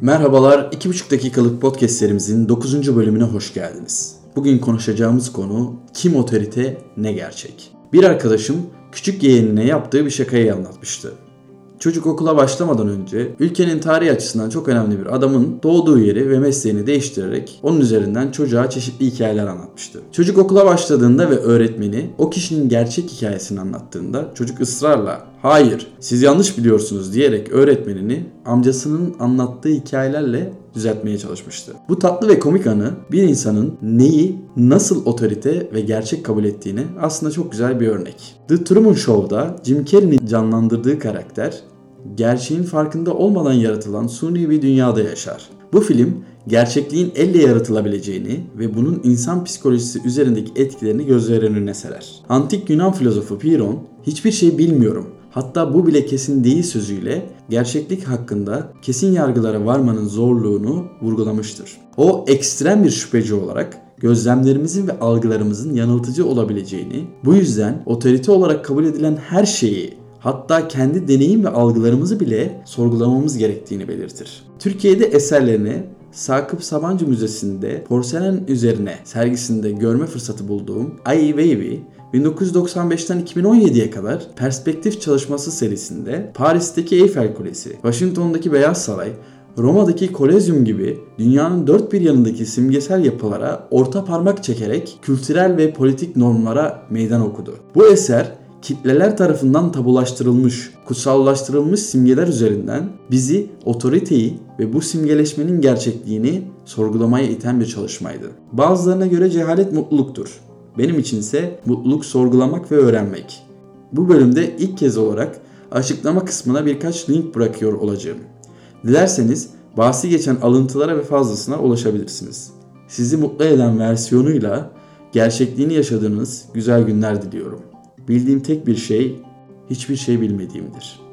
Merhabalar, 2,5 dakikalık podcast serimizin 9. bölümüne hoş geldiniz. Bugün konuşacağımız konu kim otorite ne gerçek. Bir arkadaşım küçük yeğenine yaptığı bir şakayı anlatmıştı. Çocuk okula başlamadan önce ülkenin tarihi açısından çok önemli bir adamın doğduğu yeri ve mesleğini değiştirerek onun üzerinden çocuğa çeşitli hikayeler anlatmıştı. Çocuk okula başladığında ve öğretmeni o kişinin gerçek hikayesini anlattığında çocuk ısrarla hayır siz yanlış biliyorsunuz diyerek öğretmenini amcasının anlattığı hikayelerle düzeltmeye çalışmıştı. Bu tatlı ve komik anı bir insanın neyi nasıl otorite ve gerçek kabul ettiğini aslında çok güzel bir örnek. The Truman Show'da Jim Carrey'nin canlandırdığı karakter gerçeğin farkında olmadan yaratılan suni bir dünyada yaşar. Bu film gerçekliğin elle yaratılabileceğini ve bunun insan psikolojisi üzerindeki etkilerini gözler önüne serer. Antik Yunan filozofu Piron, hiçbir şey bilmiyorum hatta bu bile kesin değil sözüyle gerçeklik hakkında kesin yargılara varmanın zorluğunu vurgulamıştır. O ekstrem bir şüpheci olarak gözlemlerimizin ve algılarımızın yanıltıcı olabileceğini, bu yüzden otorite olarak kabul edilen her şeyi hatta kendi deneyim ve algılarımızı bile sorgulamamız gerektiğini belirtir. Türkiye'de eserlerini Sakıp Sabancı Müzesi'nde porselen üzerine sergisinde görme fırsatı bulduğum Ai Weiwei 1995'ten 2017'ye kadar Perspektif Çalışması serisinde Paris'teki Eiffel Kulesi, Washington'daki Beyaz Saray, Roma'daki Kolezyum gibi dünyanın dört bir yanındaki simgesel yapılara orta parmak çekerek kültürel ve politik normlara meydan okudu. Bu eser kitleler tarafından tabulaştırılmış, kutsallaştırılmış simgeler üzerinden bizi otoriteyi ve bu simgeleşmenin gerçekliğini sorgulamaya iten bir çalışmaydı. Bazılarına göre cehalet mutluluktur. Benim için ise mutluluk sorgulamak ve öğrenmek. Bu bölümde ilk kez olarak açıklama kısmına birkaç link bırakıyor olacağım. Dilerseniz bahsi geçen alıntılara ve fazlasına ulaşabilirsiniz. Sizi mutlu eden versiyonuyla gerçekliğini yaşadığınız güzel günler diliyorum. Bildiğim tek bir şey hiçbir şey bilmediğimdir.''